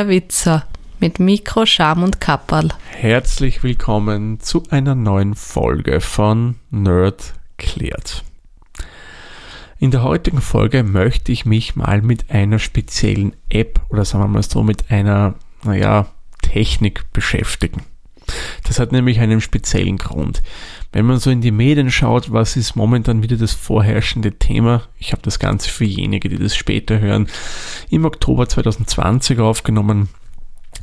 der Witzer mit Mikro, Scham und Kapperl. Herzlich willkommen zu einer neuen Folge von Nerd klärt. In der heutigen Folge möchte ich mich mal mit einer speziellen App oder sagen wir mal so mit einer, naja, Technik beschäftigen. Das hat nämlich einen speziellen Grund. Wenn man so in die Medien schaut, was ist momentan wieder das vorherrschende Thema? Ich habe das Ganze für jenige, die das später hören, im Oktober 2020 aufgenommen.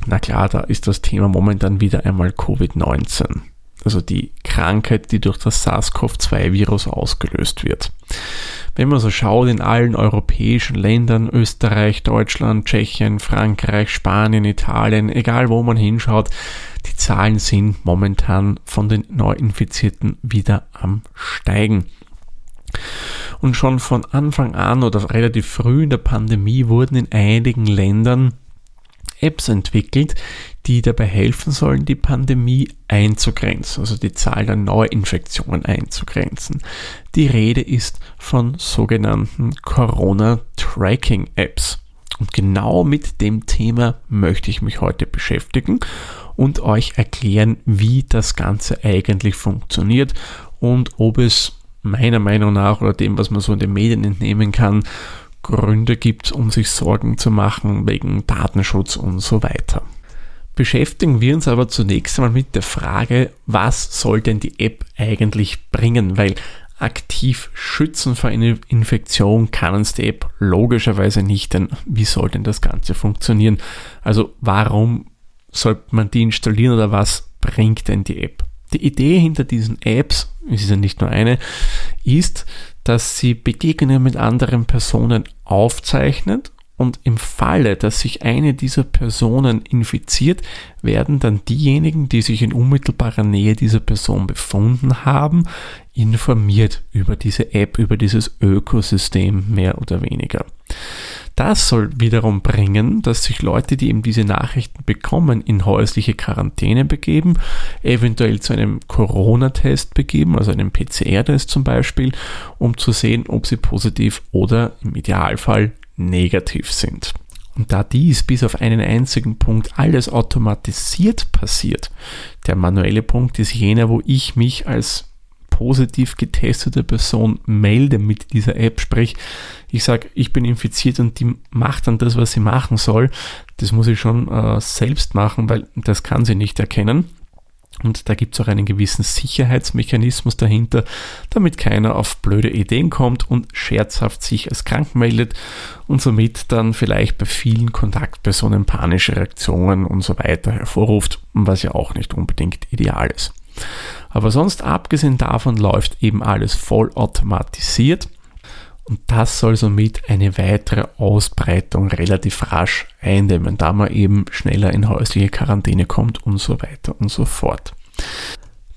Na klar, da ist das Thema momentan wieder einmal Covid-19. Also die Krankheit, die durch das SARS-CoV-2-Virus ausgelöst wird. Wenn man so schaut, in allen europäischen Ländern, Österreich, Deutschland, Tschechien, Frankreich, Spanien, Italien, egal wo man hinschaut, die Zahlen sind momentan von den Neuinfizierten wieder am Steigen. Und schon von Anfang an oder relativ früh in der Pandemie wurden in einigen Ländern Apps entwickelt, die dabei helfen sollen, die Pandemie einzugrenzen, also die Zahl der Neuinfektionen einzugrenzen. Die Rede ist von sogenannten Corona-Tracking-Apps. Und genau mit dem Thema möchte ich mich heute beschäftigen und euch erklären, wie das Ganze eigentlich funktioniert und ob es meiner Meinung nach oder dem, was man so in den Medien entnehmen kann, Gründe gibt, um sich Sorgen zu machen wegen Datenschutz und so weiter. Beschäftigen wir uns aber zunächst einmal mit der Frage, was soll denn die App eigentlich bringen? Weil aktiv schützen vor einer Infektion kann uns die App logischerweise nicht, denn wie soll denn das Ganze funktionieren? Also warum sollte man die installieren oder was bringt denn die App? Die Idee hinter diesen Apps, es ist ja nicht nur eine, ist, dass sie Begegnungen mit anderen Personen aufzeichnet und im Falle, dass sich eine dieser Personen infiziert, werden dann diejenigen, die sich in unmittelbarer Nähe dieser Person befunden haben, informiert über diese App, über dieses Ökosystem mehr oder weniger. Das soll wiederum bringen, dass sich Leute, die eben diese Nachrichten bekommen, in häusliche Quarantäne begeben, eventuell zu einem Corona-Test begeben, also einem PCR-Test zum Beispiel, um zu sehen, ob sie positiv oder im Idealfall negativ sind. Und da dies bis auf einen einzigen Punkt alles automatisiert passiert, der manuelle Punkt ist jener, wo ich mich als positiv getestete Person melde mit dieser App, sprich, ich sage, ich bin infiziert und die macht dann das, was sie machen soll, das muss ich schon äh, selbst machen, weil das kann sie nicht erkennen. Und da gibt es auch einen gewissen Sicherheitsmechanismus dahinter, damit keiner auf blöde Ideen kommt und scherzhaft sich als krank meldet und somit dann vielleicht bei vielen Kontaktpersonen panische Reaktionen und so weiter hervorruft, was ja auch nicht unbedingt ideal ist. Aber sonst, abgesehen davon, läuft eben alles voll automatisiert. Und das soll somit eine weitere Ausbreitung relativ rasch eindämmen, da man eben schneller in häusliche Quarantäne kommt und so weiter und so fort.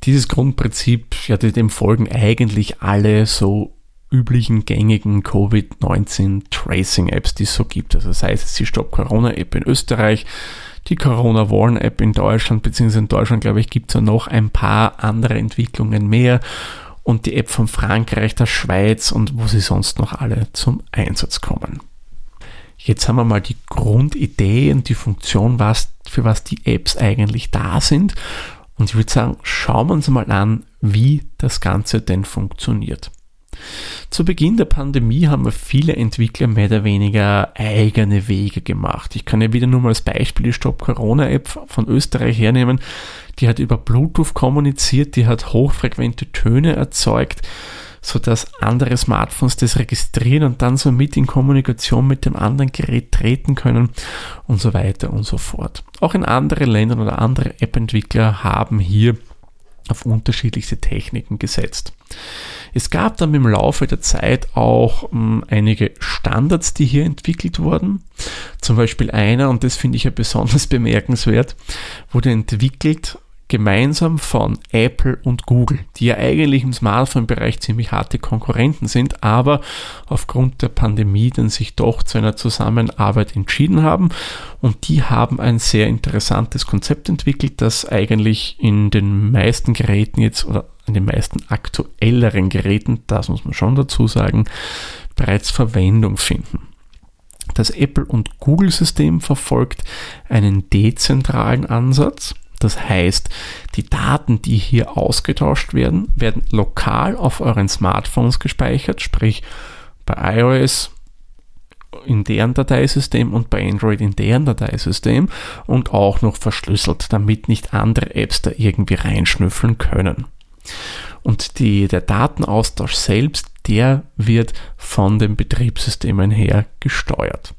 Dieses Grundprinzip, ja, dem folgen eigentlich alle so üblichen gängigen Covid-19 Tracing Apps, die es so gibt. Also sei es die Stop Corona App in Österreich, die Corona Warn App in Deutschland, beziehungsweise in Deutschland, glaube ich, gibt es ja noch ein paar andere Entwicklungen mehr und die App von Frankreich, der Schweiz und wo sie sonst noch alle zum Einsatz kommen. Jetzt haben wir mal die Grundidee und die Funktion, was, für was die Apps eigentlich da sind. Und ich würde sagen, schauen wir uns mal an, wie das Ganze denn funktioniert. Zu Beginn der Pandemie haben wir viele Entwickler mehr oder weniger eigene Wege gemacht. Ich kann ja wieder nur mal als Beispiel die Stop Corona App von Österreich hernehmen. Die hat über Bluetooth kommuniziert, die hat hochfrequente Töne erzeugt, sodass andere Smartphones das registrieren und dann somit in Kommunikation mit dem anderen Gerät treten können und so weiter und so fort. Auch in anderen Ländern oder andere App-Entwickler haben hier auf unterschiedlichste Techniken gesetzt. Es gab dann im Laufe der Zeit auch ähm, einige Standards, die hier entwickelt wurden. Zum Beispiel einer, und das finde ich ja besonders bemerkenswert, wurde entwickelt gemeinsam von Apple und Google, die ja eigentlich im Smartphone-Bereich ziemlich harte Konkurrenten sind, aber aufgrund der Pandemie dann sich doch zu einer Zusammenarbeit entschieden haben. Und die haben ein sehr interessantes Konzept entwickelt, das eigentlich in den meisten Geräten jetzt oder in den meisten aktuelleren Geräten, das muss man schon dazu sagen, bereits Verwendung finden. Das Apple- und Google-System verfolgt einen dezentralen Ansatz. Das heißt, die Daten, die hier ausgetauscht werden, werden lokal auf euren Smartphones gespeichert, sprich bei iOS in deren Dateisystem und bei Android in deren Dateisystem und auch noch verschlüsselt, damit nicht andere Apps da irgendwie reinschnüffeln können. Und die, der Datenaustausch selbst, der wird von den Betriebssystemen her gesteuert.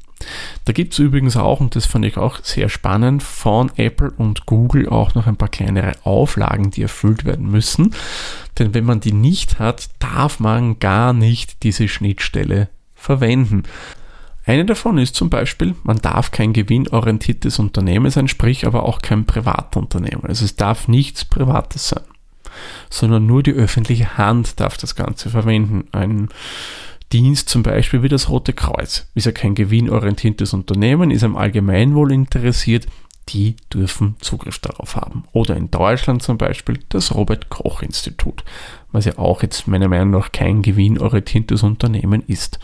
Da gibt es übrigens auch, und das fand ich auch sehr spannend, von Apple und Google auch noch ein paar kleinere Auflagen, die erfüllt werden müssen. Denn wenn man die nicht hat, darf man gar nicht diese Schnittstelle verwenden. Eine davon ist zum Beispiel, man darf kein gewinnorientiertes Unternehmen sein, sprich aber auch kein Privatunternehmen. Also es darf nichts Privates sein, sondern nur die öffentliche Hand darf das Ganze verwenden. Ein Dienst zum Beispiel wie das Rote Kreuz ist ja kein gewinnorientiertes Unternehmen, ist am Allgemeinwohl interessiert, die dürfen Zugriff darauf haben. Oder in Deutschland zum Beispiel das Robert Koch Institut, was ja auch jetzt meiner Meinung nach kein gewinnorientiertes Unternehmen ist.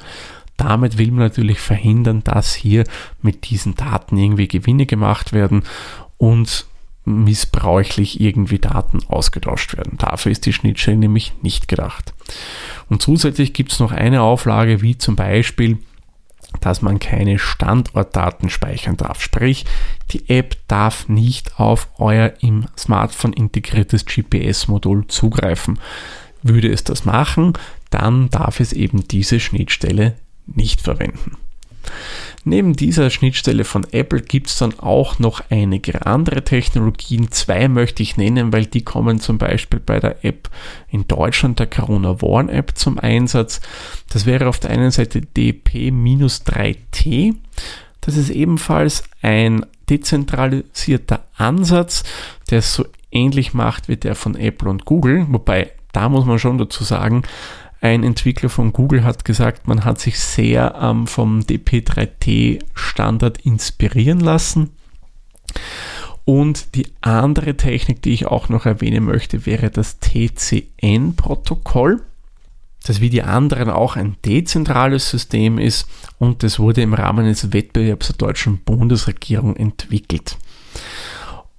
Damit will man natürlich verhindern, dass hier mit diesen Daten irgendwie Gewinne gemacht werden und missbräuchlich irgendwie Daten ausgetauscht werden. Dafür ist die Schnittstelle nämlich nicht gedacht. Und zusätzlich gibt es noch eine Auflage, wie zum Beispiel, dass man keine Standortdaten speichern darf. Sprich, die App darf nicht auf euer im Smartphone integriertes GPS-Modul zugreifen. Würde es das machen, dann darf es eben diese Schnittstelle nicht verwenden. Neben dieser Schnittstelle von Apple gibt es dann auch noch einige andere Technologien. Zwei möchte ich nennen, weil die kommen zum Beispiel bei der App in Deutschland, der Corona Warn App, zum Einsatz. Das wäre auf der einen Seite DP-3T. Das ist ebenfalls ein dezentralisierter Ansatz, der es so ähnlich macht wie der von Apple und Google, wobei da muss man schon dazu sagen, ein Entwickler von Google hat gesagt, man hat sich sehr ähm, vom DP3T-Standard inspirieren lassen. Und die andere Technik, die ich auch noch erwähnen möchte, wäre das TCN-Protokoll, das wie die anderen auch ein dezentrales System ist und das wurde im Rahmen des Wettbewerbs der deutschen Bundesregierung entwickelt.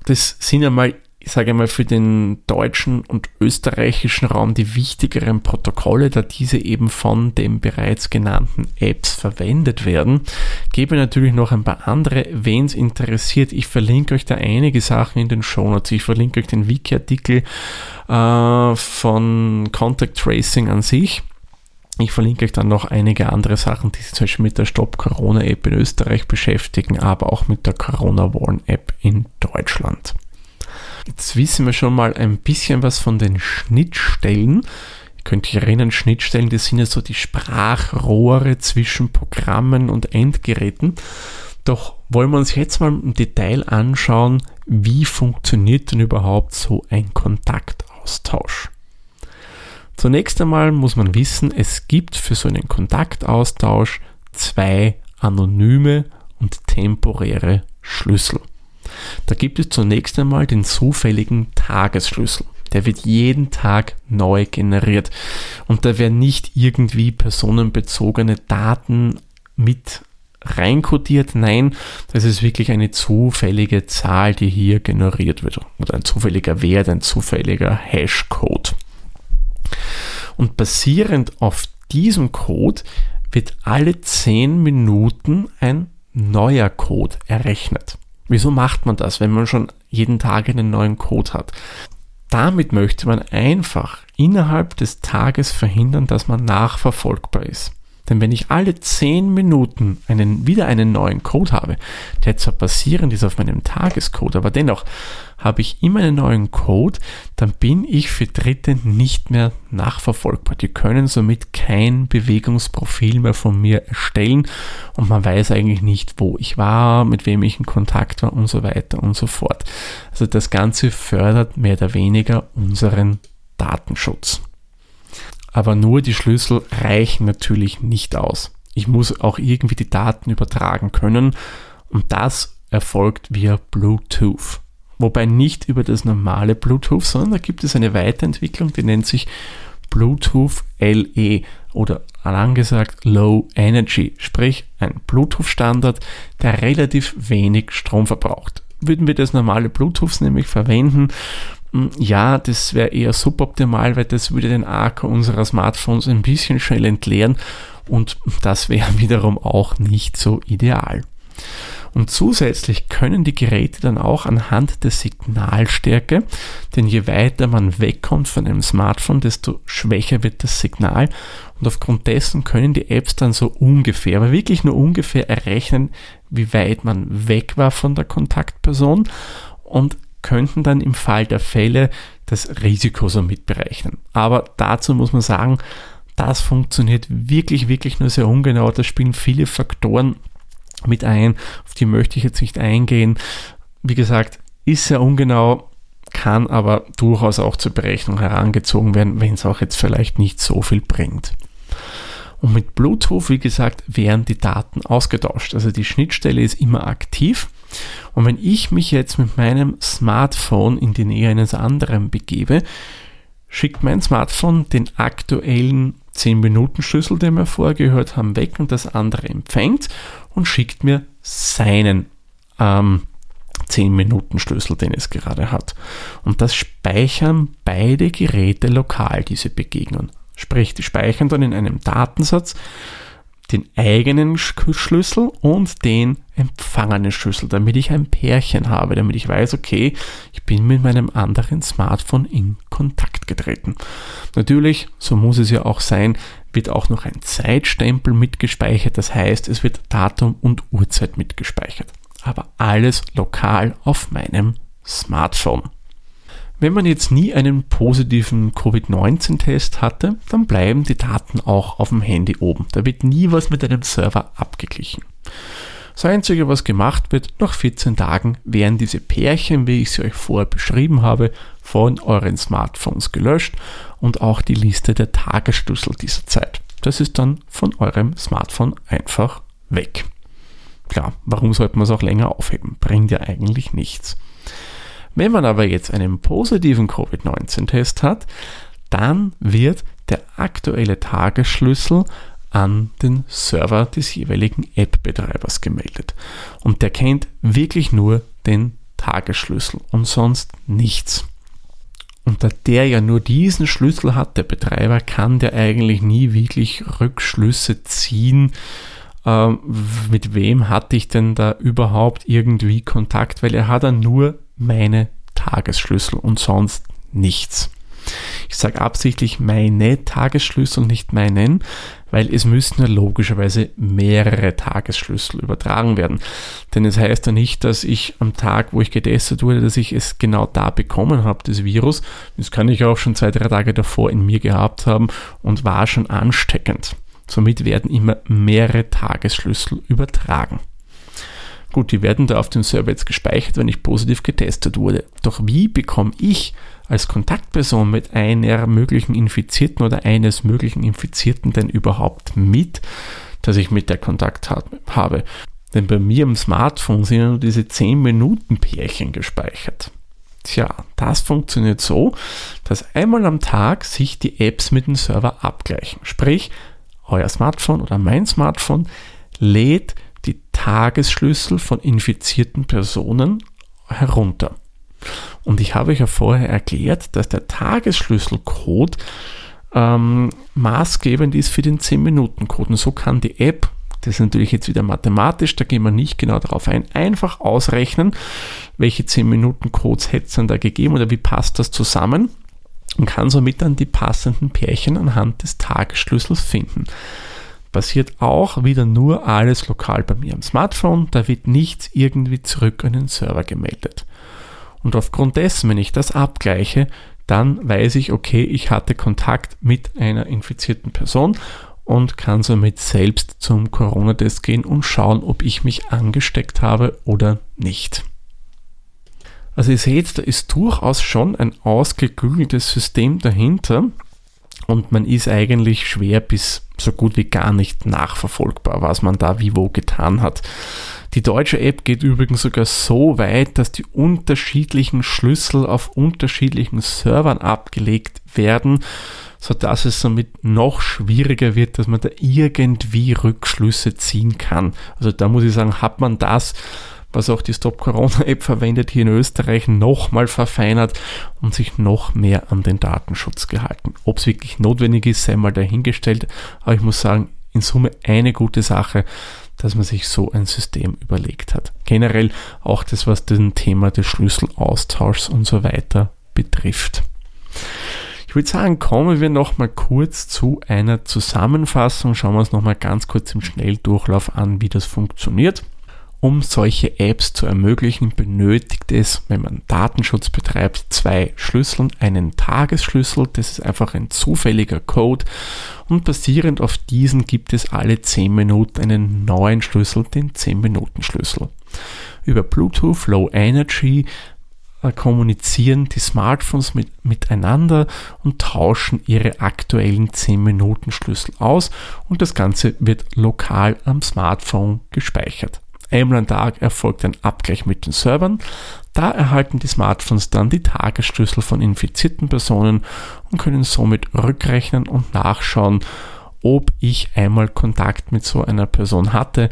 Das sind einmal ich sage mal, für den deutschen und österreichischen Raum die wichtigeren Protokolle, da diese eben von den bereits genannten Apps verwendet werden. Gebe natürlich noch ein paar andere, wen es interessiert. Ich verlinke euch da einige Sachen in den Shownotes. Ich verlinke euch den Wiki-Artikel äh, von Contact Tracing an sich. Ich verlinke euch dann noch einige andere Sachen, die sich zum Beispiel mit der Stop Corona App in Österreich beschäftigen, aber auch mit der Corona Warn App in Deutschland. Jetzt wissen wir schon mal ein bisschen was von den Schnittstellen. Ihr könnt euch erinnern, Schnittstellen, das sind ja so die Sprachrohre zwischen Programmen und Endgeräten. Doch wollen wir uns jetzt mal im Detail anschauen, wie funktioniert denn überhaupt so ein Kontaktaustausch. Zunächst einmal muss man wissen, es gibt für so einen Kontaktaustausch zwei anonyme und temporäre Schlüssel. Da gibt es zunächst einmal den zufälligen Tagesschlüssel. Der wird jeden Tag neu generiert. Und da werden nicht irgendwie personenbezogene Daten mit reinkodiert. Nein, das ist wirklich eine zufällige Zahl, die hier generiert wird. Oder ein zufälliger Wert, ein zufälliger Hashcode. Und basierend auf diesem Code wird alle 10 Minuten ein neuer Code errechnet. Wieso macht man das, wenn man schon jeden Tag einen neuen Code hat? Damit möchte man einfach innerhalb des Tages verhindern, dass man nachverfolgbar ist. Denn wenn ich alle 10 Minuten einen, wieder einen neuen Code habe, der zwar basierend ist auf meinem Tagescode, aber dennoch habe ich immer einen neuen Code, dann bin ich für Dritte nicht mehr nachverfolgbar. Die können somit kein Bewegungsprofil mehr von mir erstellen und man weiß eigentlich nicht, wo ich war, mit wem ich in Kontakt war und so weiter und so fort. Also das Ganze fördert mehr oder weniger unseren Datenschutz. Aber nur die Schlüssel reichen natürlich nicht aus. Ich muss auch irgendwie die Daten übertragen können und das erfolgt via Bluetooth. Wobei nicht über das normale Bluetooth, sondern da gibt es eine Weiterentwicklung, die nennt sich Bluetooth LE oder angesagt Low Energy, sprich ein Bluetooth-Standard, der relativ wenig Strom verbraucht. Würden wir das normale Bluetooth nämlich verwenden, hm, ja, das wäre eher suboptimal, weil das würde den Akku unserer Smartphones ein bisschen schnell entleeren und das wäre wiederum auch nicht so ideal. Und zusätzlich können die Geräte dann auch anhand der Signalstärke, denn je weiter man wegkommt von einem Smartphone, desto schwächer wird das Signal. Und aufgrund dessen können die Apps dann so ungefähr, aber wirklich nur ungefähr errechnen, wie weit man weg war von der Kontaktperson und könnten dann im Fall der Fälle das Risiko so mitberechnen. Aber dazu muss man sagen, das funktioniert wirklich, wirklich nur sehr ungenau. Da spielen viele Faktoren mit ein, auf die möchte ich jetzt nicht eingehen. Wie gesagt, ist sehr ungenau, kann aber durchaus auch zur Berechnung herangezogen werden, wenn es auch jetzt vielleicht nicht so viel bringt. Und mit Bluetooth, wie gesagt, werden die Daten ausgetauscht. Also die Schnittstelle ist immer aktiv. Und wenn ich mich jetzt mit meinem Smartphone in die Nähe eines anderen begebe, schickt mein Smartphone den aktuellen 10-Minuten-Schlüssel, den wir vorher gehört haben, weg und das andere empfängt und schickt mir seinen ähm, 10-Minuten-Schlüssel, den es gerade hat. Und das speichern beide Geräte lokal, diese Begegnungen. Sprich, die speichern dann in einem Datensatz den eigenen Schlüssel und den empfangenen Schlüssel, damit ich ein Pärchen habe, damit ich weiß, okay, ich bin mit meinem anderen Smartphone in Kontakt getreten. Natürlich, so muss es ja auch sein, wird auch noch ein Zeitstempel mitgespeichert, das heißt, es wird Datum und Uhrzeit mitgespeichert. Aber alles lokal auf meinem Smartphone. Wenn man jetzt nie einen positiven Covid-19-Test hatte, dann bleiben die Daten auch auf dem Handy oben. Da wird nie was mit einem Server abgeglichen. Das Einzige, was gemacht wird, nach 14 Tagen werden diese Pärchen, wie ich sie euch vorher beschrieben habe, von euren Smartphones gelöscht und auch die Liste der Tagesschlüssel dieser Zeit. Das ist dann von eurem Smartphone einfach weg. Klar, warum sollte man es auch länger aufheben? Bringt ja eigentlich nichts. Wenn man aber jetzt einen positiven Covid-19-Test hat, dann wird der aktuelle Tagesschlüssel an den Server des jeweiligen App-Betreibers gemeldet. Und der kennt wirklich nur den Tagesschlüssel und sonst nichts. Und da der ja nur diesen Schlüssel hat, der Betreiber, kann der eigentlich nie wirklich Rückschlüsse ziehen, äh, mit wem hatte ich denn da überhaupt irgendwie Kontakt, weil er hat dann nur meine Tagesschlüssel und sonst nichts. Ich sage absichtlich meine Tagesschlüssel, nicht meinen, weil es müssen ja logischerweise mehrere Tagesschlüssel übertragen werden. Denn es heißt ja nicht, dass ich am Tag, wo ich getestet wurde, dass ich es genau da bekommen habe, das Virus. Das kann ich auch schon zwei, drei Tage davor in mir gehabt haben und war schon ansteckend. Somit werden immer mehrere Tagesschlüssel übertragen. Gut, die werden da auf dem Server jetzt gespeichert, wenn ich positiv getestet wurde. Doch wie bekomme ich als Kontaktperson mit einer möglichen Infizierten oder eines möglichen Infizierten denn überhaupt mit, dass ich mit der Kontakt habe? Denn bei mir im Smartphone sind ja nur diese 10 Minuten Pärchen gespeichert. Tja, das funktioniert so, dass einmal am Tag sich die Apps mit dem Server abgleichen. Sprich, euer Smartphone oder mein Smartphone lädt Tagesschlüssel von infizierten Personen herunter. Und ich habe euch ja vorher erklärt, dass der Tagesschlüsselcode ähm, maßgebend ist für den 10-Minuten-Code. Und so kann die App, das ist natürlich jetzt wieder mathematisch, da gehen wir nicht genau darauf ein, einfach ausrechnen, welche 10-Minuten-Codes hätte es dann da gegeben oder wie passt das zusammen und kann somit dann die passenden Pärchen anhand des Tagesschlüssels finden passiert auch wieder nur alles lokal bei mir am Smartphone. Da wird nichts irgendwie zurück an den Server gemeldet. Und aufgrund dessen, wenn ich das abgleiche, dann weiß ich, okay, ich hatte Kontakt mit einer infizierten Person und kann somit selbst zum Corona-Test gehen und schauen, ob ich mich angesteckt habe oder nicht. Also ihr seht, da ist durchaus schon ein ausgeklügeltes System dahinter und man ist eigentlich schwer bis so gut wie gar nicht nachverfolgbar, was man da wie wo getan hat. Die deutsche App geht übrigens sogar so weit, dass die unterschiedlichen Schlüssel auf unterschiedlichen Servern abgelegt werden, sodass es somit noch schwieriger wird, dass man da irgendwie Rückschlüsse ziehen kann. Also da muss ich sagen, hat man das, was auch die Stop Corona App verwendet, hier in Österreich nochmal verfeinert und sich noch mehr an den Datenschutz gehalten. Ob es wirklich notwendig ist, sei mal dahingestellt, aber ich muss sagen, in Summe eine gute Sache, dass man sich so ein System überlegt hat. Generell auch das, was den Thema des Schlüsselaustauschs und so weiter betrifft. Ich würde sagen, kommen wir noch mal kurz zu einer Zusammenfassung. Schauen wir uns noch mal ganz kurz im Schnelldurchlauf an, wie das funktioniert. Um solche Apps zu ermöglichen, benötigt es, wenn man Datenschutz betreibt, zwei Schlüssel. Einen Tagesschlüssel, das ist einfach ein zufälliger Code. Und basierend auf diesen gibt es alle 10 Minuten einen neuen Schlüssel, den 10-Minuten-Schlüssel. Über Bluetooth Low Energy äh, kommunizieren die Smartphones mit, miteinander und tauschen ihre aktuellen 10-Minuten-Schlüssel aus und das Ganze wird lokal am Smartphone gespeichert. Einmal am Tag erfolgt ein Abgleich mit den Servern. Da erhalten die Smartphones dann die Tagesschlüssel von infizierten Personen und können somit rückrechnen und nachschauen, ob ich einmal Kontakt mit so einer Person hatte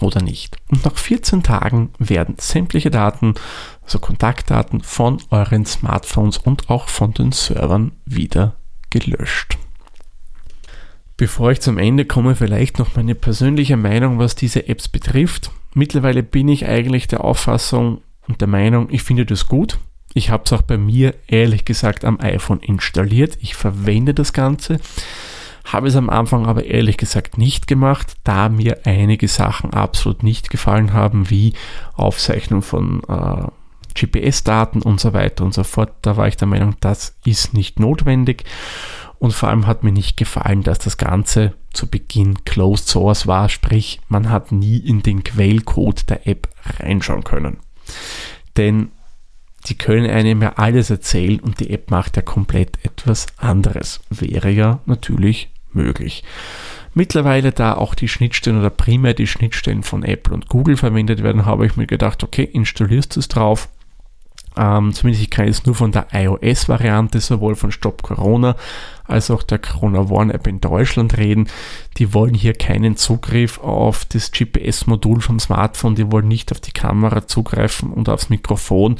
oder nicht. Und nach 14 Tagen werden sämtliche Daten, also Kontaktdaten von euren Smartphones und auch von den Servern wieder gelöscht. Bevor ich zum Ende komme, vielleicht noch meine persönliche Meinung, was diese Apps betrifft. Mittlerweile bin ich eigentlich der Auffassung und der Meinung, ich finde das gut. Ich habe es auch bei mir ehrlich gesagt am iPhone installiert. Ich verwende das Ganze. Habe es am Anfang aber ehrlich gesagt nicht gemacht, da mir einige Sachen absolut nicht gefallen haben, wie Aufzeichnung von äh, GPS-Daten und so weiter und so fort. Da war ich der Meinung, das ist nicht notwendig. Und vor allem hat mir nicht gefallen, dass das Ganze zu Beginn Closed Source war, sprich man hat nie in den Quellcode der App reinschauen können. Denn sie können einem ja alles erzählen und die App macht ja komplett etwas anderes. Wäre ja natürlich möglich. Mittlerweile, da auch die Schnittstellen oder primär die Schnittstellen von Apple und Google verwendet werden, habe ich mir gedacht, okay, installierst du es drauf, ähm, zumindest ich kann jetzt nur von der iOS-Variante, sowohl von Stop Corona als auch der Corona Warn App in Deutschland reden. Die wollen hier keinen Zugriff auf das GPS-Modul vom Smartphone, die wollen nicht auf die Kamera zugreifen und aufs Mikrofon.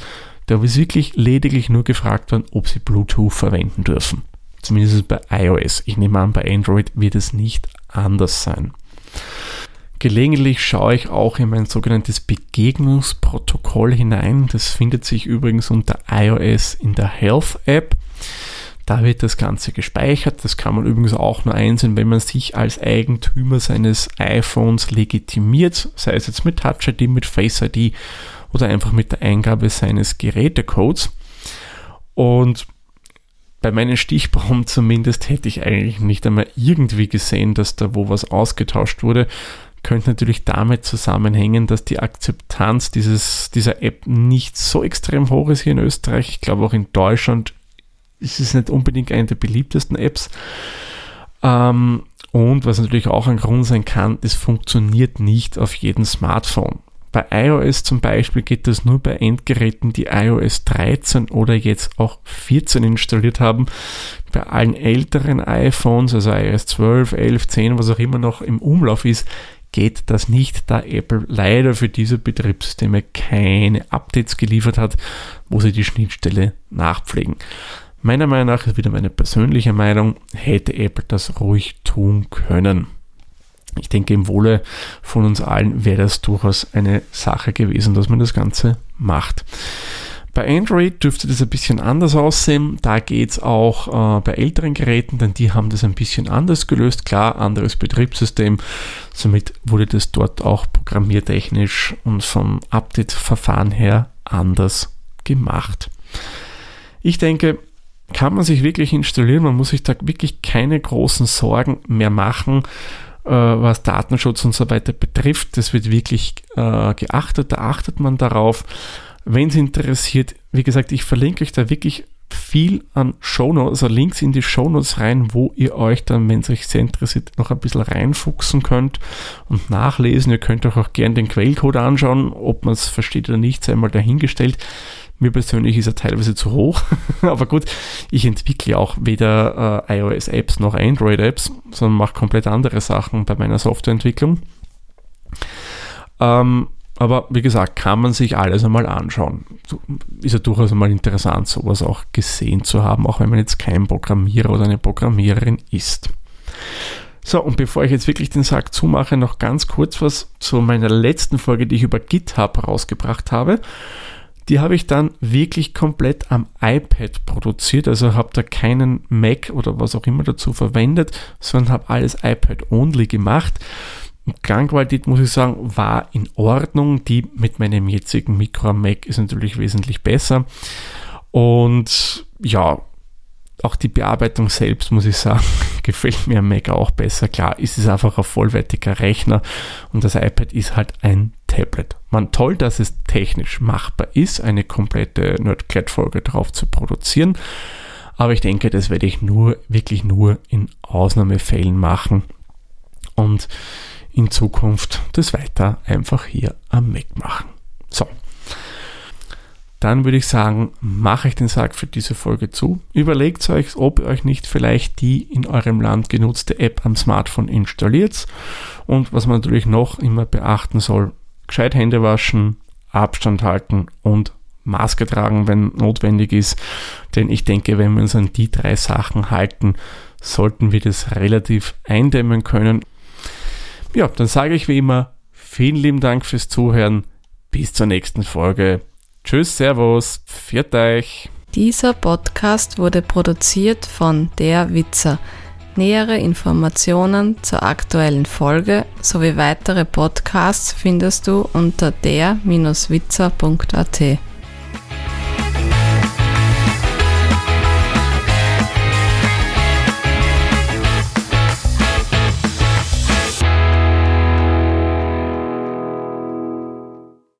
Da ist wirklich lediglich nur gefragt worden, ob sie Bluetooth verwenden dürfen. Zumindest bei iOS. Ich nehme an, bei Android wird es nicht anders sein. Gelegentlich schaue ich auch in mein sogenanntes Begegnungsprotokoll hinein. Das findet sich übrigens unter iOS in der Health App. Da wird das Ganze gespeichert. Das kann man übrigens auch nur einsehen, wenn man sich als Eigentümer seines iPhones legitimiert, sei es jetzt mit Touch ID, mit Face ID oder einfach mit der Eingabe seines Gerätecodes. Und bei meinen Stichproben zumindest hätte ich eigentlich nicht einmal irgendwie gesehen, dass da wo was ausgetauscht wurde könnte natürlich damit zusammenhängen, dass die Akzeptanz dieses, dieser App nicht so extrem hoch ist hier in Österreich. Ich glaube auch in Deutschland ist es nicht unbedingt eine der beliebtesten Apps. Ähm, und was natürlich auch ein Grund sein kann, es funktioniert nicht auf jedem Smartphone. Bei iOS zum Beispiel geht das nur bei Endgeräten, die iOS 13 oder jetzt auch 14 installiert haben. Bei allen älteren iPhones, also iOS 12, 11, 10, was auch immer noch im Umlauf ist, geht das nicht, da Apple leider für diese Betriebssysteme keine Updates geliefert hat, wo sie die Schnittstelle nachpflegen. Meiner Meinung nach ist wieder meine persönliche Meinung, hätte Apple das ruhig tun können. Ich denke, im Wohle von uns allen wäre das durchaus eine Sache gewesen, dass man das Ganze macht. Bei Android dürfte das ein bisschen anders aussehen. Da geht es auch äh, bei älteren Geräten, denn die haben das ein bisschen anders gelöst. Klar, anderes Betriebssystem. Somit wurde das dort auch programmiertechnisch und vom Update-Verfahren her anders gemacht. Ich denke, kann man sich wirklich installieren. Man muss sich da wirklich keine großen Sorgen mehr machen, äh, was Datenschutz und so weiter betrifft. Das wird wirklich äh, geachtet. Da achtet man darauf. Wenn es interessiert, wie gesagt, ich verlinke euch da wirklich viel an Shownotes, also Links in die Shownotes rein, wo ihr euch dann, wenn es euch sehr interessiert, noch ein bisschen reinfuchsen könnt und nachlesen. Ihr könnt euch auch gerne den Quellcode anschauen, ob man es versteht oder nicht, sei mal dahingestellt. Mir persönlich ist er teilweise zu hoch, aber gut, ich entwickle auch weder äh, iOS-Apps noch Android-Apps, sondern mache komplett andere Sachen bei meiner Softwareentwicklung. Ähm, aber wie gesagt, kann man sich alles einmal anschauen. Ist ja durchaus einmal interessant, sowas auch gesehen zu haben, auch wenn man jetzt kein Programmierer oder eine Programmiererin ist. So, und bevor ich jetzt wirklich den Sack zumache, noch ganz kurz was zu meiner letzten Folge, die ich über GitHub rausgebracht habe. Die habe ich dann wirklich komplett am iPad produziert, also habe da keinen Mac oder was auch immer dazu verwendet, sondern habe alles iPad-only gemacht. Klangqualität, muss ich sagen, war in Ordnung. Die mit meinem jetzigen Mikro am Mac ist natürlich wesentlich besser. Und ja, auch die Bearbeitung selbst, muss ich sagen, gefällt mir am Mac auch besser. Klar, ist es einfach ein vollwertiger Rechner und das iPad ist halt ein Tablet. Man toll, dass es technisch machbar ist, eine komplette Nerdcat-Folge drauf zu produzieren. Aber ich denke, das werde ich nur, wirklich nur in Ausnahmefällen machen. Und in Zukunft das weiter einfach hier am Mac machen. So. Dann würde ich sagen, mache ich den Sack für diese Folge zu. Überlegt euch, ob ihr euch nicht vielleicht die in eurem Land genutzte App am Smartphone installiert. Und was man natürlich noch immer beachten soll, gescheit Hände waschen, Abstand halten und Maske tragen, wenn notwendig ist. Denn ich denke, wenn wir uns an die drei Sachen halten, sollten wir das relativ eindämmen können. Ja, dann sage ich wie immer, vielen lieben Dank fürs Zuhören. Bis zur nächsten Folge. Tschüss, Servus, pfiat euch. Dieser Podcast wurde produziert von Der Witzer. Nähere Informationen zur aktuellen Folge sowie weitere Podcasts findest du unter der-witzer.at.